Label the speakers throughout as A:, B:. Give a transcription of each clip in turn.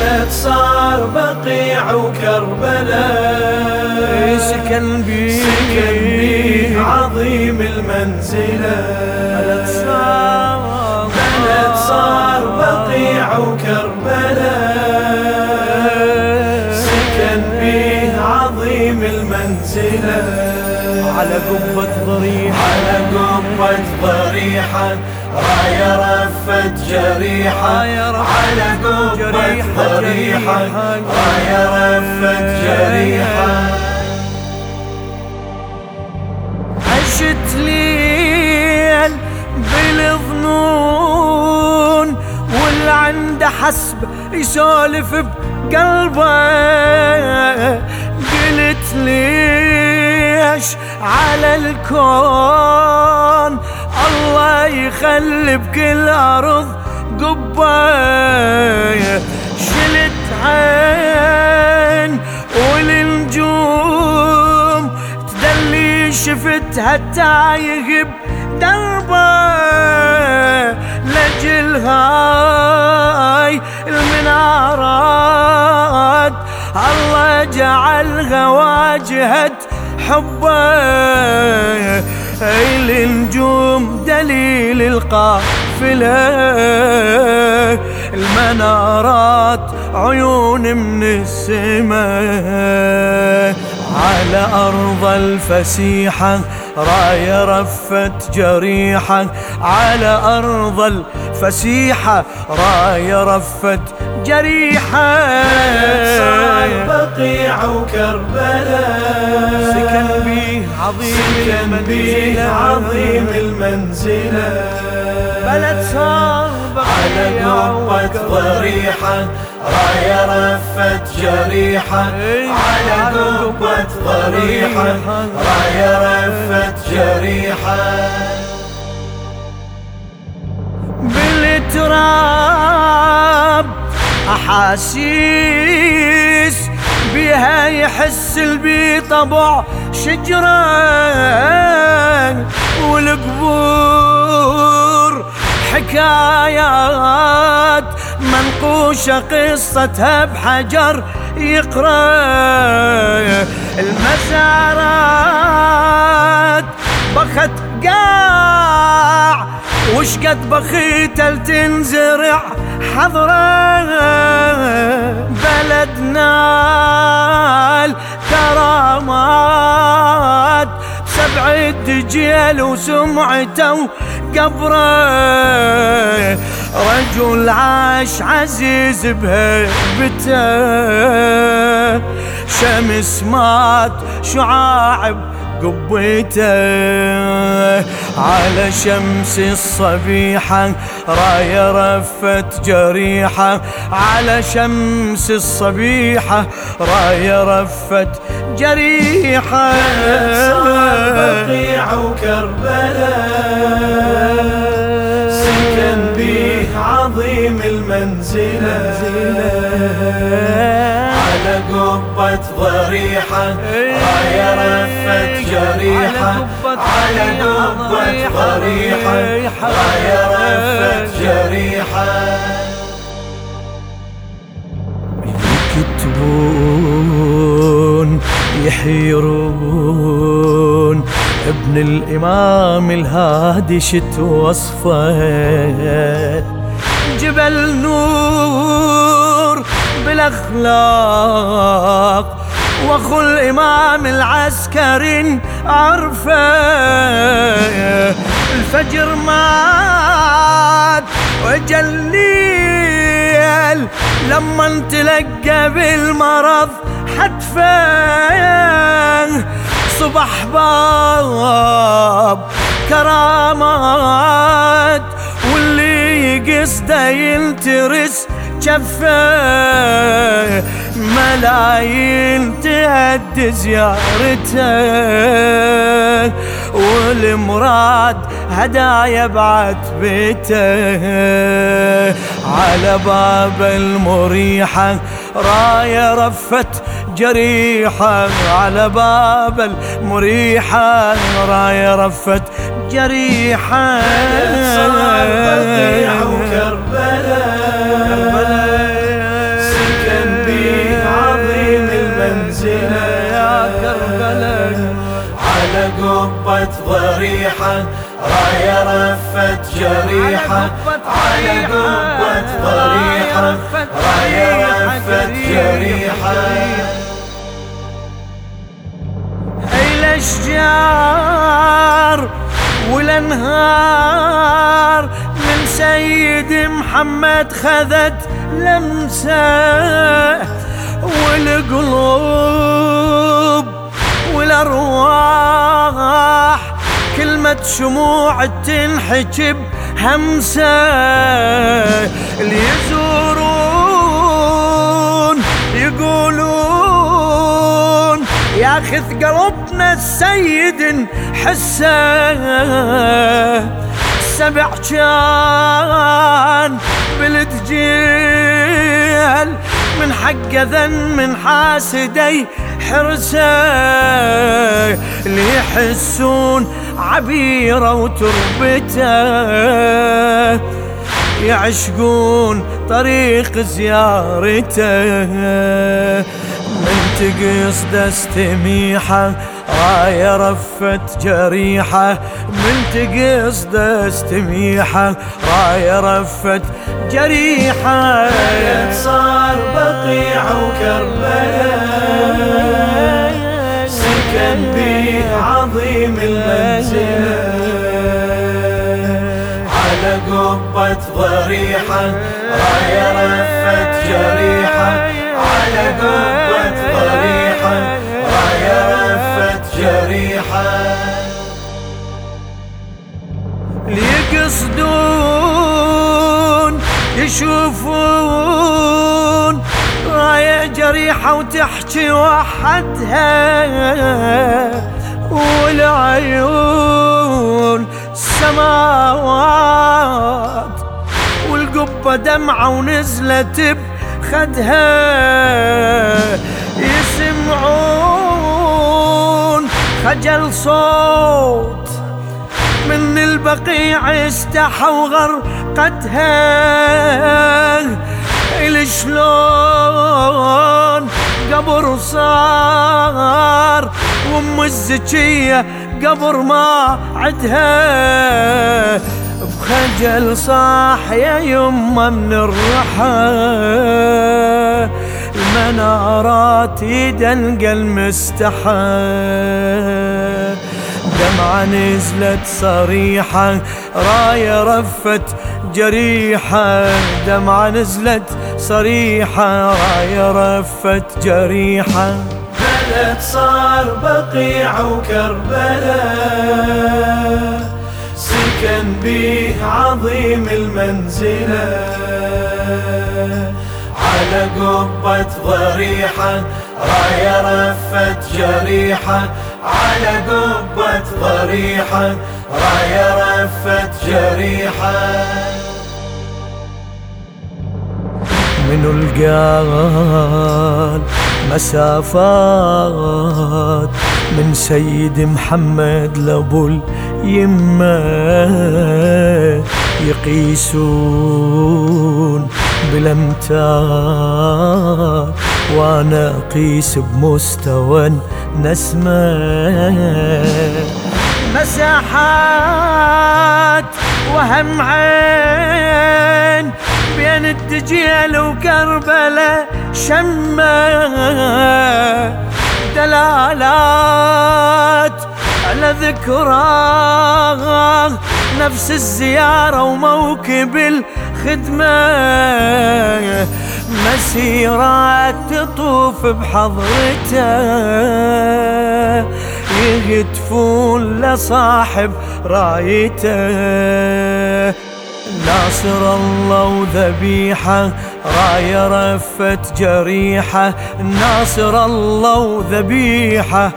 A: بلد صار بقيع وكربلاء.
B: سكن بيه.
A: سكن بيه عظيم المنزلة.
B: بلد صار
A: بلد صار بقيع وكربلاء. سكن بيه عظيم المنزلة.
B: على قبة ضريحة.
A: على قبة ضريحة. راية رفت جريحة. على قبة ضريحة. راية رفت جريحة.
B: عشت ليل بالظنون واللي عنده حسب يسولف بقلبه. قلت ليش على الكون. الله يخلي بكل أرض قبة. شلت عين والنجوم. تدلي شفتها تايه بدربة. لجل هاي المنارات. الله جعلها واجهة حبه اي النجوم دليل القافلة. المنارات عيون من السماء. على أرض الفسيحة راية رفت جريحة. على أرض الفسيحة راية رفت جريحة.
A: بقيع وكربلاء.
B: سكن بيه عظيم المنزلة
A: عظيم المنزلة
B: بلد صار
A: على قبة. ضريحة راية رفت جريحة
B: إيه،
A: على قبة ضريحة. راية رفت جريحة
B: بالتراب أحاسيس بها يحس البي طبع شجرة والقبور حكايات منقوشة قصتها بحجر يقرأ. المزارات بخت قاع. وش قد بخيت تنزرع حضرة؟ بلدنا الكرامات. سبع الدجيل وسمعته قبره رجل عاش عزيز بهيبته. شمس مات شعاع قبيته على شمس الصبيحة راية رفت جريحة. على شمس الصبيحة راية رفت جريحة.
A: صار بقيع وكربلاء. عظيم المنزلة. على قبة ضريحة. راية رفت جريحة. على قبة ضريحة. راية رفت جريحة.
B: يكتبون يحيرون. ابن الإمام الهادي شت وصفه. جبل نور بالأخلاق واخو الإمام العسكري عرفه. الفجر مات وجليل لما تلقى بالمرض حتفه. صبح باب كرامات. يقصده ينترس جفة. ملايين تهد زيارته والمراد هدايا بعد بيته على باب المريحة راية رفت جريحة. على باب المريحة راية رفت جريحة.
A: بقيع وكربلاء المنزلة على قبة ضريحة. راية رفت جريحة على قبة ضريحة. راية رفت جريحة
B: الاشجار والانهار من سيد محمد خذت لمسه والقلوب والأرواح كلمة شموع تنحجب همسة. ياخذ قلبنا السيد حسه سبع كان بالتجيل من حق ذن من حاسدي حرسه. اللي يحسون عبيرة وتربته. يعشقون طريق زيارته. من تقصد استميحه راية رفت جريحة. من تقصد استميحة راية رفت جريحة.
A: صار بقيع وكربلاء. سكن به عظيم المنزلة على قبة ضريحة راية رفت جريحة. على قبة جريحة.
B: ليقصدون يشوفون راية جريحة وتحكي وحدها. والعيون سماوات والقبة دمعة ونزلت بخدها. يسمعون خجل صوت من البقيع استحوا غرقتها شلون قبر صار؟ وأم الزكية قبر ما عدها. بخجل صاح يا يمه من الرحى. المنارات يدلق المستحى دمعة نزلت صريحة راية رفت جريحة. دمعة نزلت صريحة راية رفت جريحة.
A: بلد صار بقيع وكربلاء سكن به عظيم المنزلة. على قبة ضريحة راية رفت جريحة. على قبة ضريحة راية رفت جريحة.
B: من القال مسافات من سيد محمد لابو اليمة. يقيسون بالامتار وأنا أقيس بمستوى النسمة مساحات وهم عين بين الدجيل وكربلاء شمة. دلالات على ذكرى نفس الزيارة وموكب الخدمة. مسيرات تطوف بحضرته. يهتفون لصاحب رايته. ناصر الله وذبيحة راية رفت جريحة. ناصر الله وذبيحة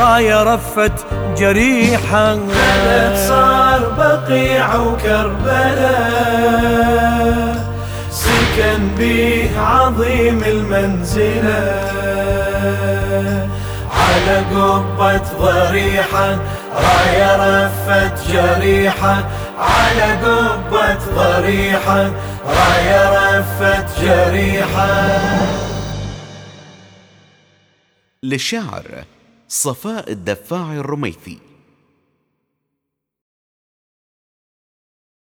B: راية رفت جريحة
A: بلد صار بقيع وكربلاء. سكن به عظيم المنزلة. على قبة ضريحة راية رفت جريحة. على قبة ضريحة راية رفت جريحة.
C: للشاعر صفاء الدفاع الرميثي.